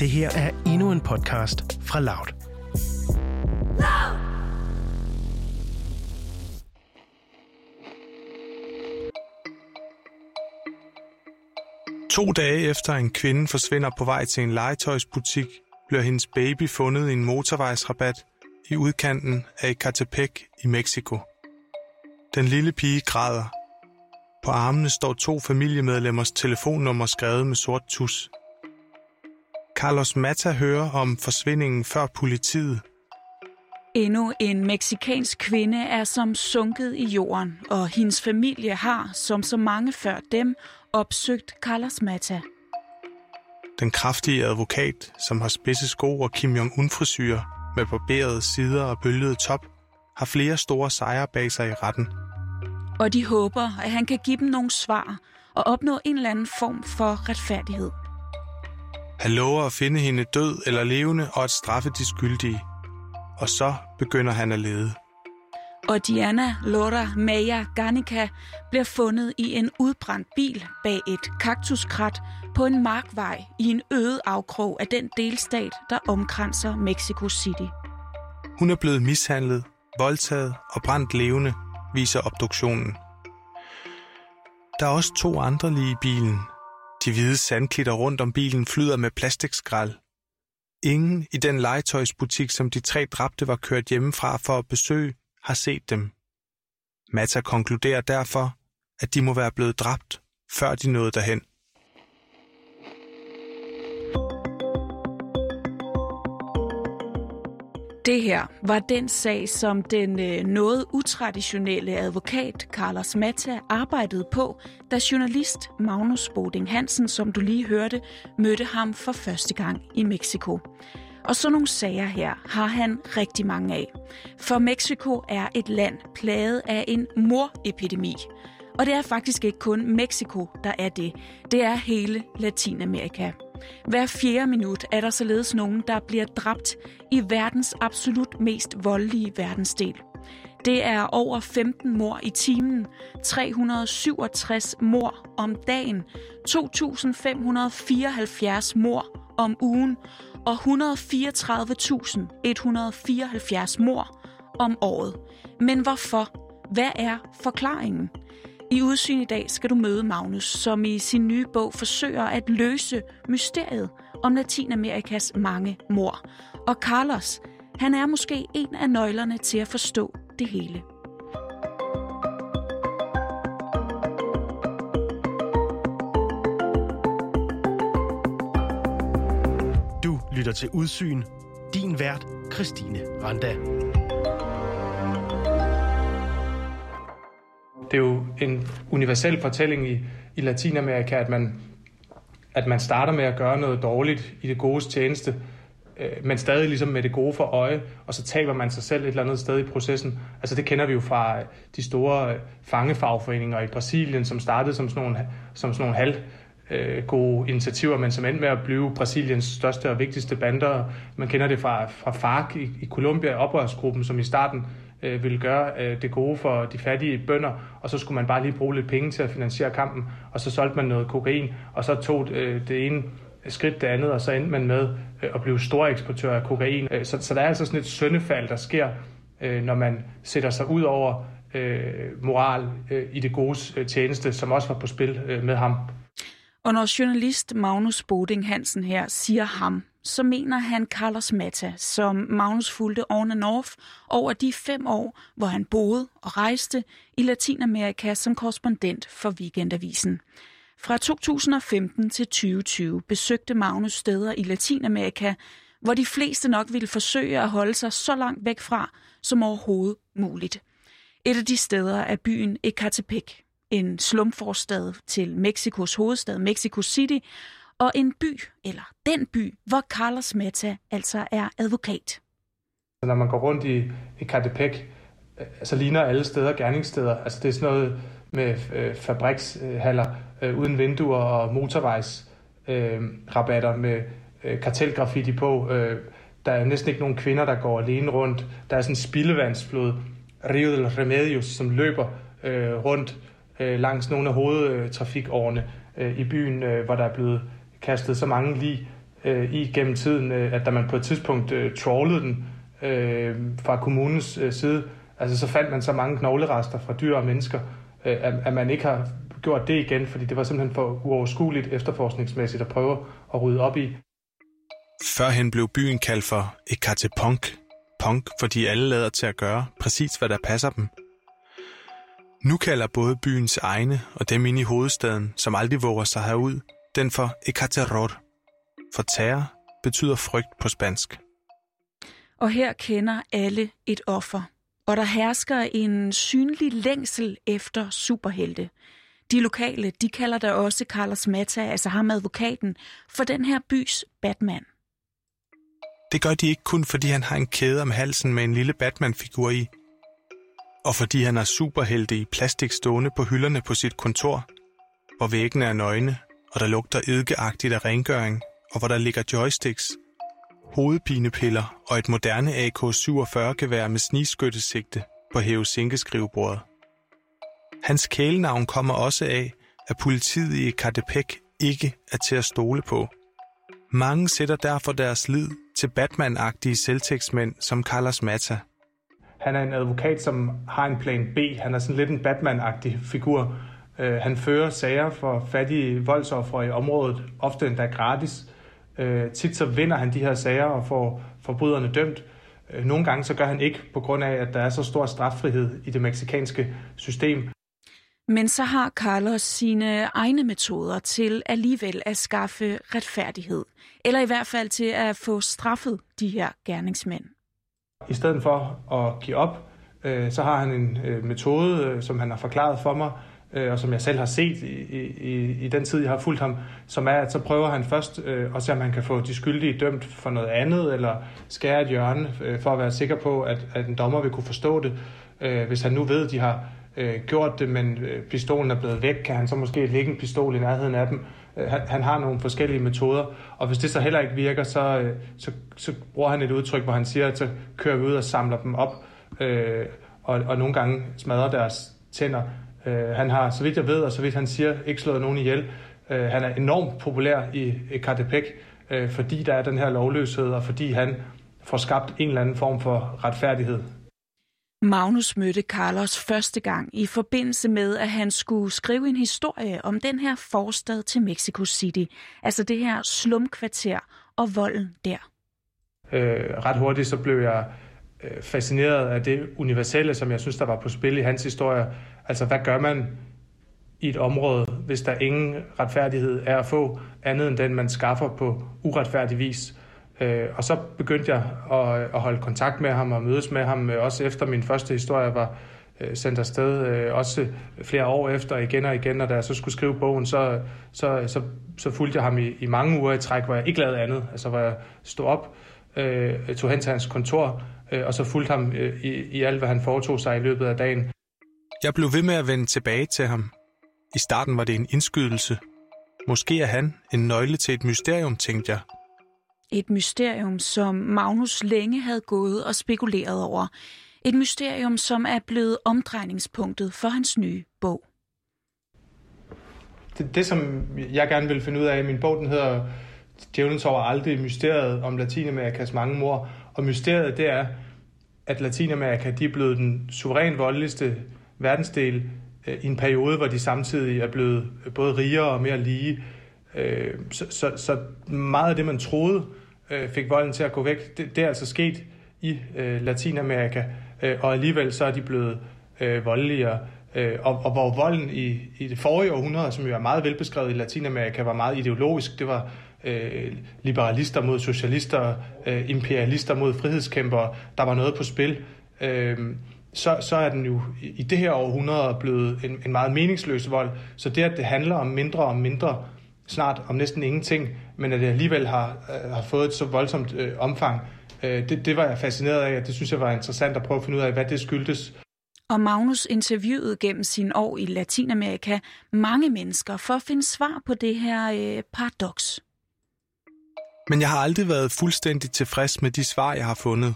Det her er endnu en podcast fra Loud. To dage efter en kvinde forsvinder på vej til en legetøjsbutik, bliver hendes baby fundet i en motorvejsrabat i udkanten af Ecatepec i Mexico. Den lille pige græder. På armene står to familiemedlemmers telefonnummer skrevet med sort tus. Carlos Mata hører om forsvindingen før politiet. Endnu en meksikansk kvinde er som sunket i jorden, og hendes familie har, som så mange før dem, opsøgt Carlos Mata. Den kraftige advokat, som har spidse sko og Kim Jong-un-frisyrer med barberede sider og bølget top, har flere store sejre bag sig i retten. Og de håber, at han kan give dem nogle svar og opnå en eller anden form for retfærdighed. Han lover at finde hende død eller levende og at straffe de skyldige. Og så begynder han at lede. Og Diana Laura Maya Garnica bliver fundet i en udbrændt bil bag et kaktuskrat på en markvej i en øde afkrog af den delstat, der omkranser Mexico City. Hun er blevet mishandlet, voldtaget og brændt levende, viser obduktionen. Der er også to andre lige i bilen. De hvide sandklitter rundt om bilen flyder med plastikskrald. Ingen i den legetøjsbutik, som de tre dræbte var kørt hjemmefra for at besøge, har set dem. Mata konkluderer derfor, at de må være blevet dræbt, før de nåede derhen. Det her var den sag, som den øh, noget utraditionelle advokat Carlos Mata arbejdede på, da journalist Magnus Boding Hansen, som du lige hørte, mødte ham for første gang i Mexico. Og sådan nogle sager her har han rigtig mange af. For Mexico er et land plaget af en morepidemi. Og det er faktisk ikke kun Mexico, der er det. Det er hele Latinamerika. Hver fjerde minut er der således nogen, der bliver dræbt i verdens absolut mest voldelige verdensdel. Det er over 15 mor i timen, 367 mor om dagen, 2.574 mor om ugen og 134.174 mor om året. Men hvorfor? Hvad er forklaringen? I Udsyn i dag skal du møde Magnus, som i sin nye bog forsøger at løse mysteriet om Latinamerikas mange mor. Og Carlos, han er måske en af nøglerne til at forstå det hele. Du lytter til Udsyn. Din vært, Christine Randa. Det er jo en universel fortælling i, i Latinamerika, at man, at man starter med at gøre noget dårligt i det godes tjeneste, øh, men stadig ligesom med det gode for øje, og så taber man sig selv et eller andet sted i processen. Altså det kender vi jo fra øh, de store øh, fangefagforeninger i Brasilien, som startede som sådan nogle, som sådan nogle halv øh, gode initiativer, men som endte med at blive Brasiliens største og vigtigste bander. Man kender det fra, fra FARC i, i Colombia, oprørsgruppen, som i starten øh, ville gøre øh, det gode for de fattige bønder, og så skulle man bare lige bruge lidt penge til at finansiere kampen, og så solgte man noget kokain, og så tog øh, det ene skridt det andet, og så endte man med øh, at blive stor eksportør af kokain. Øh, så, så der er altså sådan et søndefald, der sker, øh, når man sætter sig ud over øh, moral øh, i det gode øh, tjeneste, som også var på spil øh, med ham. Og når journalist Magnus Boding Hansen her siger ham, så mener han Carlos Mata, som Magnus fulgte on and off over de fem år, hvor han boede og rejste i Latinamerika som korrespondent for Weekendavisen. Fra 2015 til 2020 besøgte Magnus steder i Latinamerika, hvor de fleste nok ville forsøge at holde sig så langt væk fra som overhovedet muligt. Et af de steder er byen Ecatepec, en slumforstad til Mexikos hovedstad Mexico City, og en by, eller den by, hvor Carlos Mata altså er advokat. Når man går rundt i, i Catepec, øh, så ligner alle steder gerningssteder. Altså det er sådan noget med øh, fabrikshaller øh, uden vinduer og motorvejsrabatter øh, med øh, kartelgraffiti på. Øh, der er næsten ikke nogen kvinder, der går alene rundt. Der er sådan en spildevandsflod, Rio del Remedios, som løber øh, rundt øh, langs nogle af hovedtrafikårene øh, i byen, øh, hvor der er blevet kastet så mange lige øh, i gennem tiden, øh, at da man på et tidspunkt øh, trawlede den øh, fra kommunens øh, side, altså så fandt man så mange knoglerester fra dyr og mennesker, øh, at, at man ikke har gjort det igen, fordi det var simpelthen for uoverskueligt efterforskningsmæssigt at prøve at rydde op i. Førhen blev byen kaldt for Ekatepunk. Punk, fordi alle lader til at gøre præcis, hvad der passer dem. Nu kalder både byens egne og dem inde i hovedstaden, som aldrig våger sig herud, den for Ekateror. For terror betyder frygt på spansk. Og her kender alle et offer. Og der hersker en synlig længsel efter superhelte. De lokale, de kalder der også Carlos Mata, altså ham advokaten, for den her bys Batman. Det gør de ikke kun, fordi han har en kæde om halsen med en lille Batman-figur i, og fordi han har superhelte i plastik stående på hylderne på sit kontor, hvor væggene er nøgne, og der lugter eddikeagtigt af rengøring, og hvor der ligger joysticks, hovedpinepiller og et moderne AK-47-gevær med snigskyttesigte på hæve sinkeskrivebordet. Hans kælenavn kommer også af, at politiet i Katepec ikke er til at stole på. Mange sætter derfor deres lid til Batman-agtige selvtægtsmænd som Carlos Mata. Han er en advokat, som har en plan B. Han er sådan lidt en Batman-agtig figur. Uh, han fører sager for fattige voldsoffere i området, ofte endda gratis. Uh, tit så vinder han de her sager og får forbryderne dømt. Uh, nogle gange så gør han ikke, på grund af, at der er så stor straffrihed i det meksikanske system. Men så har Carlos sine egne metoder til alligevel at skaffe retfærdighed. Eller i hvert fald til at få straffet de her gerningsmænd. I stedet for at give op, øh, så har han en øh, metode, øh, som han har forklaret for mig, øh, og som jeg selv har set i, i, i den tid, jeg har fulgt ham, som er, at så prøver han først øh, at se, om han kan få de skyldige dømt for noget andet, eller skære et hjørne, øh, for at være sikker på, at, at en dommer vil kunne forstå det. Hvis han nu ved, at de har øh, gjort det, men pistolen er blevet væk, kan han så måske lægge en pistol i nærheden af dem. Øh, han, han har nogle forskellige metoder, og hvis det så heller ikke virker, så, øh, så, så bruger han et udtryk, hvor han siger, at så kører vi ud og samler dem op, øh, og, og nogle gange smadrer deres tænder. Øh, han har, så vidt jeg ved, og så vidt han siger, ikke slået nogen ihjel. Øh, han er enormt populær i, i Katepec, øh, fordi der er den her lovløshed, og fordi han får skabt en eller anden form for retfærdighed Magnus mødte Carlos første gang i forbindelse med, at han skulle skrive en historie om den her forstad til Mexico City. Altså det her slumkvarter og volden der. Øh, ret hurtigt så blev jeg øh, fascineret af det universelle, som jeg synes, der var på spil i hans historie. Altså hvad gør man i et område, hvis der ingen retfærdighed er at få, andet end den, man skaffer på uretfærdig vis. Øh, og så begyndte jeg at, at holde kontakt med ham og mødes med ham, øh, også efter min første historie var øh, sendt afsted, øh, også flere år efter igen og igen, og da jeg så skulle skrive bogen, så, så, så, så fulgte jeg ham i, i mange uger i træk, hvor jeg ikke lavede andet, altså hvor jeg stod op, øh, tog hen til hans kontor, øh, og så fulgte ham øh, i, i alt, hvad han foretog sig i løbet af dagen. Jeg blev ved med at vende tilbage til ham. I starten var det en indskydelse. Måske er han en nøgle til et mysterium, tænkte jeg. Et mysterium, som Magnus længe havde gået og spekuleret over. Et mysterium, som er blevet omdrejningspunktet for hans nye bog. Det, det som jeg gerne vil finde ud af i min bog, den hedder Djævlen sover aldrig, mysteriet om Latinamerikas mange mor. Og mysteriet, det er, at Latinamerika de er blevet den suveræn voldeligste verdensdel øh, i en periode, hvor de samtidig er blevet øh, både rigere og mere lige. Øh, så, så, så meget af det, man troede, øh, fik volden til at gå væk. Det, det er altså sket i øh, Latinamerika, øh, og alligevel så er de blevet øh, voldeligere. Øh, og, og hvor volden i, i det forrige århundrede, som jo er meget velbeskrevet i Latinamerika, var meget ideologisk. Det var øh, liberalister mod socialister, øh, imperialister mod frihedskæmpere. Der var noget på spil. Øh, så, så er den jo i det her århundrede blevet en, en meget meningsløs vold. Så det, at det handler om mindre og mindre, snart om næsten ingenting, men at det alligevel har, øh, har fået et så voldsomt øh, omfang, øh, det, det var jeg fascineret af, og det synes jeg var interessant at prøve at finde ud af, hvad det skyldtes. Og Magnus interviewede gennem sin år i Latinamerika mange mennesker for at finde svar på det her øh, paradoks. Men jeg har aldrig været fuldstændig tilfreds med de svar, jeg har fundet.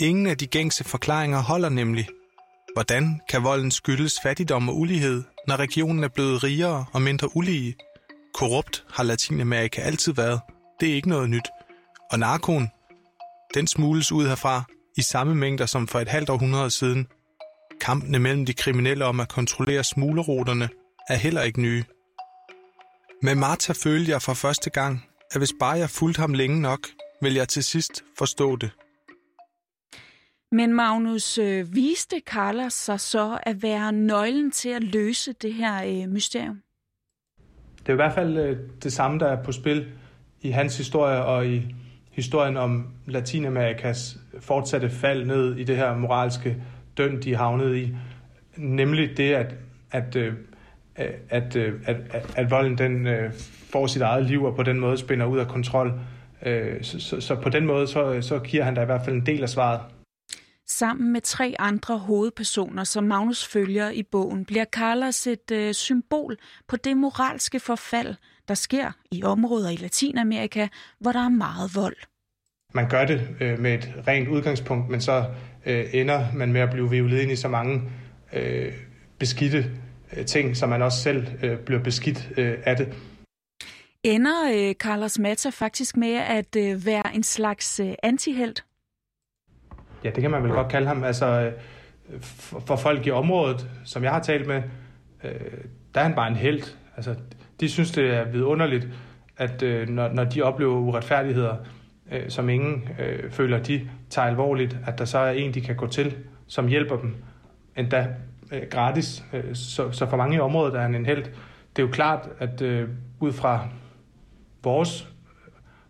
Ingen af de gængse forklaringer holder nemlig. Hvordan kan volden skyldes fattigdom og ulighed, når regionen er blevet rigere og mindre ulige? Korrupt har Latinamerika altid været, det er ikke noget nyt. Og narkoen, den smules ud herfra i samme mængder som for et halvt århundrede siden. Kampene mellem de kriminelle om at kontrollere smuleruterne er heller ikke nye. Med Martha følte jeg for første gang, at hvis bare jeg fulgte ham længe nok, vil jeg til sidst forstå det. Men Magnus, øh, viste Carlos sig så at være nøglen til at løse det her øh, mysterium? Det er i hvert fald øh, det samme, der er på spil i hans historie og i historien om Latinamerikas fortsatte fald ned i det her moralske døn, de havnede i. Nemlig det, at, at, øh, øh, at, at, at, at volden den får sit eget liv og på den måde spænder ud af kontrol. Så, så, så på den måde, så, så giver han da i hvert fald en del af svaret. Sammen med tre andre hovedpersoner, som Magnus følger i bogen, bliver Carlos et øh, symbol på det moralske forfald, der sker i områder i Latinamerika, hvor der er meget vold. Man gør det øh, med et rent udgangspunkt, men så øh, ender man med at blive vivlet ind i så mange øh, beskidte øh, ting, så man også selv øh, bliver beskidt øh, af det. Ender øh, Carlos Mata faktisk med at øh, være en slags øh, antihelt? Ja, det kan man vel godt kalde ham. Altså, øh, for, for folk i området, som jeg har talt med, øh, der er han bare en held. Altså, de synes, det er vidunderligt, at øh, når, når de oplever uretfærdigheder, øh, som ingen øh, føler, de tager alvorligt, at der så er en, de kan gå til, som hjælper dem, endda øh, gratis. Øh, så, så for mange i området er han en held. Det er jo klart, at øh, ud fra vores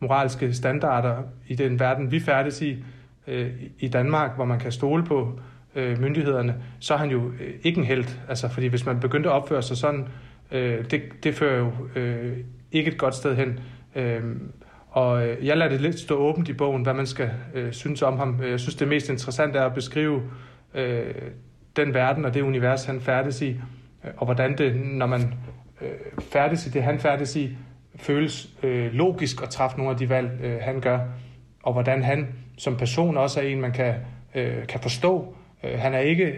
moralske standarder i den verden, vi færdes i, øh, i Danmark, hvor man kan stole på øh, myndighederne, så er han jo øh, ikke en held. Altså, fordi hvis man begyndte at opføre sig sådan, øh, det, det fører jo øh, ikke et godt sted hen. Øh, og øh, jeg lader det lidt stå åbent i bogen, hvad man skal øh, synes om ham. Jeg synes, det mest interessante er at beskrive øh, den verden og det univers, han færdes i, øh, og hvordan det, når man øh, færdes i det, han færdes i, føles øh, logisk at træffe nogle af de valg, øh, han gør, og hvordan han som person også er en, man kan, øh, kan forstå. Øh, han, er ikke,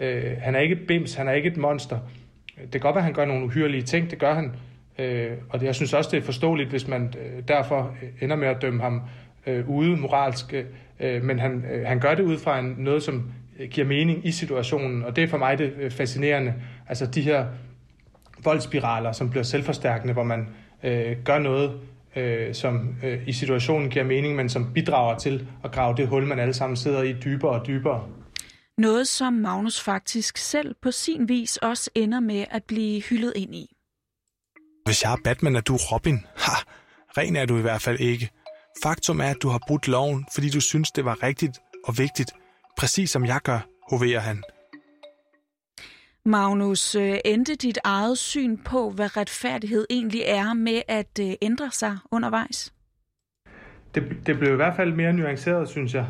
øh, han er ikke bims, han er ikke et monster. Det kan godt være, at han gør nogle uhyrelige ting, det gør han, øh, og det, jeg synes også, det er forståeligt, hvis man øh, derfor ender med at dømme ham øh, ude moralsk, øh, men han, øh, han gør det ud fra en, noget, som øh, giver mening i situationen, og det er for mig det øh, fascinerende. Altså de her voldspiraler, som bliver selvforstærkende, hvor man øh, gør noget, øh, som øh, i situationen giver mening, men som bidrager til at grave det hul, man alle sammen sidder i dybere og dybere. Noget, som Magnus faktisk selv på sin vis også ender med at blive hyldet ind i. Hvis jeg er Batman, er du Robin. Ha! Ren er du i hvert fald ikke. Faktum er, at du har brudt loven, fordi du synes, det var rigtigt og vigtigt. Præcis som jeg gør, hoverer han. Magnus, øh, endte dit eget syn på, hvad retfærdighed egentlig er med at øh, ændre sig undervejs? Det, det blev i hvert fald mere nuanceret, synes jeg.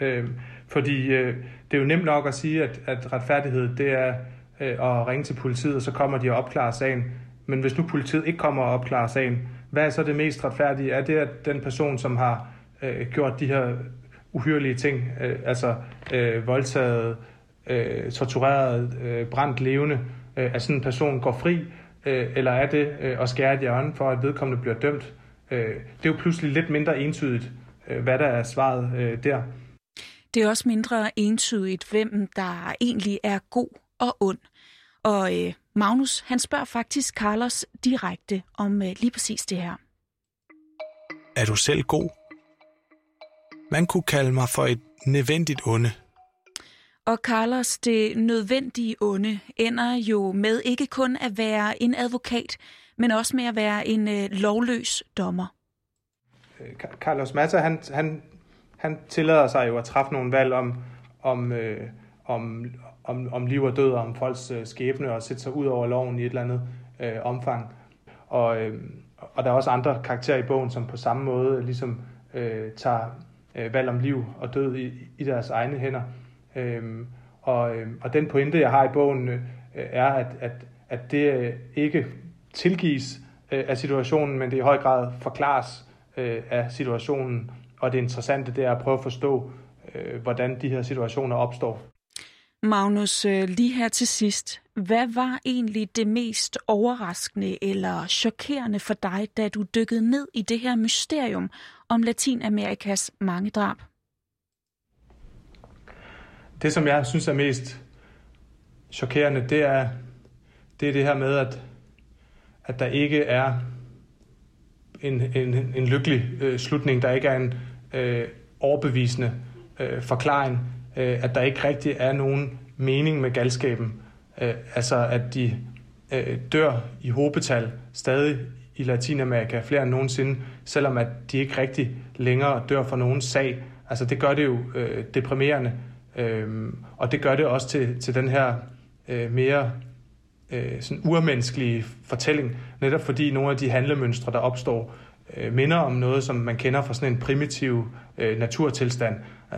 Øh, fordi øh, det er jo nemt nok at sige, at, at retfærdighed det er øh, at ringe til politiet, og så kommer de og opklarer sagen. Men hvis nu politiet ikke kommer og opklarer sagen, hvad er så det mest retfærdige? Er det, at den person, som har øh, gjort de her uhyrelige ting, øh, altså øh, voldtaget, øh, tortureret, øh, brændt levende, øh, at sådan en person går fri, øh, eller er det øh, at skære et hjørne for, at vedkommende bliver dømt? Øh, det er jo pludselig lidt mindre entydigt, øh, hvad der er svaret øh, der. Det er også mindre entydigt, hvem der egentlig er god og ond. Og øh, Magnus, han spørger faktisk Carlos direkte om øh, lige præcis det her. Er du selv god? Man kunne kalde mig for et nødvendigt onde. Og Carlos, det nødvendige onde, ender jo med ikke kun at være en advokat, men også med at være en øh, lovløs dommer. Øh, Carlos Mata, han, han, han tillader sig jo at træffe nogle valg om, om, øh, om, om, om liv og død, og om folks øh, skæbne, og sætte sig ud over loven i et eller andet øh, omfang. Og, øh, og der er også andre karakterer i bogen, som på samme måde ligesom øh, tager øh, valg om liv og død i, i deres egne hænder. Øhm, og, øhm, og den pointe, jeg har i bogen, øh, er, at, at, at det øh, ikke tilgives øh, af situationen, men det i høj grad forklares øh, af situationen. Og det interessante det er at prøve at forstå, øh, hvordan de her situationer opstår. Magnus, øh, lige her til sidst. Hvad var egentlig det mest overraskende eller chokerende for dig, da du dykkede ned i det her mysterium om Latinamerikas mange drab? Det, som jeg synes er mest chokerende, det er det, er det her med, at, at der ikke er en, en, en lykkelig øh, slutning, der ikke er en øh, overbevisende øh, forklaring, øh, at der ikke rigtig er nogen mening med galskaben. Øh, altså at de øh, dør i hobetal stadig i Latinamerika flere end nogensinde, selvom at de ikke rigtig længere dør for nogen sag. Altså det gør det jo øh, deprimerende, øh, og det gør det også til, til den her øh, mere øh, sådan urmenneskelige fortælling, netop fordi nogle af de handlemønstre, der opstår, øh, minder om noget, som man kender fra sådan en primitiv øh, naturtilstand.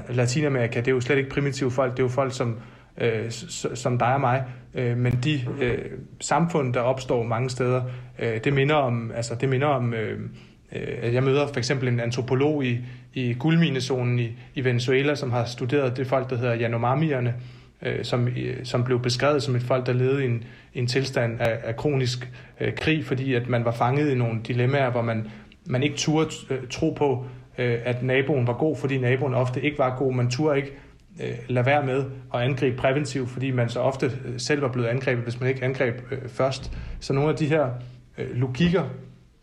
Latinamerika, det er jo slet ikke primitive folk, det er jo folk, som, øh, som dig og mig, øh, men de øh, samfund, der opstår mange steder, øh, det minder om, altså det minder om øh, øh, jeg møder for eksempel en antropolog i, i guldminezonen i, i Venezuela, som har studeret det folk, der hedder Yanomamierne, øh, som, øh, som blev beskrevet som et folk, der levede i en, en tilstand af, af kronisk øh, krig, fordi at man var fanget i nogle dilemmaer, hvor man, man ikke turde øh, tro på, øh, at naboen var god, fordi naboen ofte ikke var god. Man turde ikke øh, lade være med at angribe præventivt, fordi man så ofte øh, selv var blevet angrebet, hvis man ikke angreb øh, først. Så nogle af de her øh, logikker,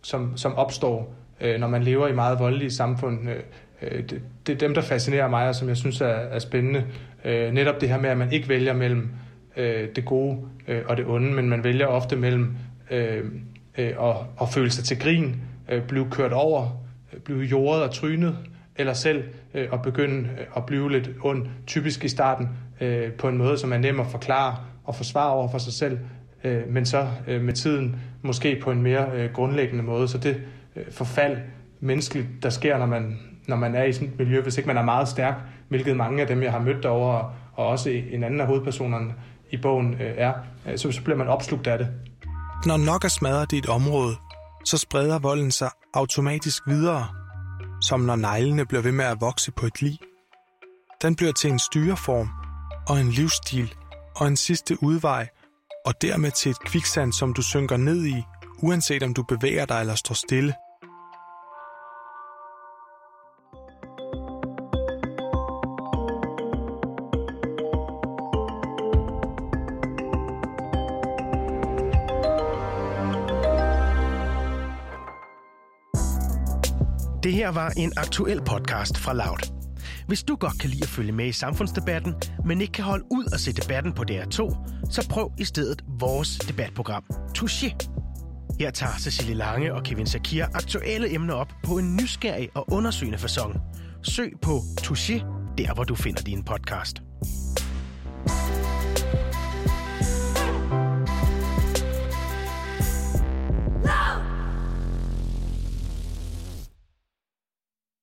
som, som opstår, øh, når man lever i meget voldelige samfund, øh, øh, det, det er dem, der fascinerer mig, og som jeg synes er, er spændende. Øh, netop det her med, at man ikke vælger mellem øh, det gode øh, og det onde, men man vælger ofte mellem øh, øh, at, at føle sig til grin, øh, blive kørt over, øh, blive jordet og trynet, eller selv øh, at begynde øh, at blive lidt ond, typisk i starten, øh, på en måde, som er nem at forklare og forsvare over for sig selv, øh, men så øh, med tiden måske på en mere øh, grundlæggende måde. Så det øh, forfald menneskeligt, der sker, når man, når man er i sådan et miljø, hvis ikke man er meget stærk, hvilket mange af dem, jeg har mødt derovre, og også en anden af hovedpersonerne i bogen øh, er, øh, så, så bliver man opslugt af det. Når nok er smadret i et område, så spreder volden sig automatisk videre, som når neglene bliver ved med at vokse på et lig. Den bliver til en styreform og en livsstil og en sidste udvej, og dermed til et kviksand, som du synker ned i, uanset om du bevæger dig eller står stille – Det her var en aktuel podcast fra Loud. Hvis du godt kan lide at følge med i samfundsdebatten, men ikke kan holde ud og se debatten på DR2, så prøv i stedet vores debatprogram, Touché. Her tager Cecilie Lange og Kevin Sakir aktuelle emner op på en nysgerrig og undersøgende façon. Søg på Touché, der hvor du finder din podcast.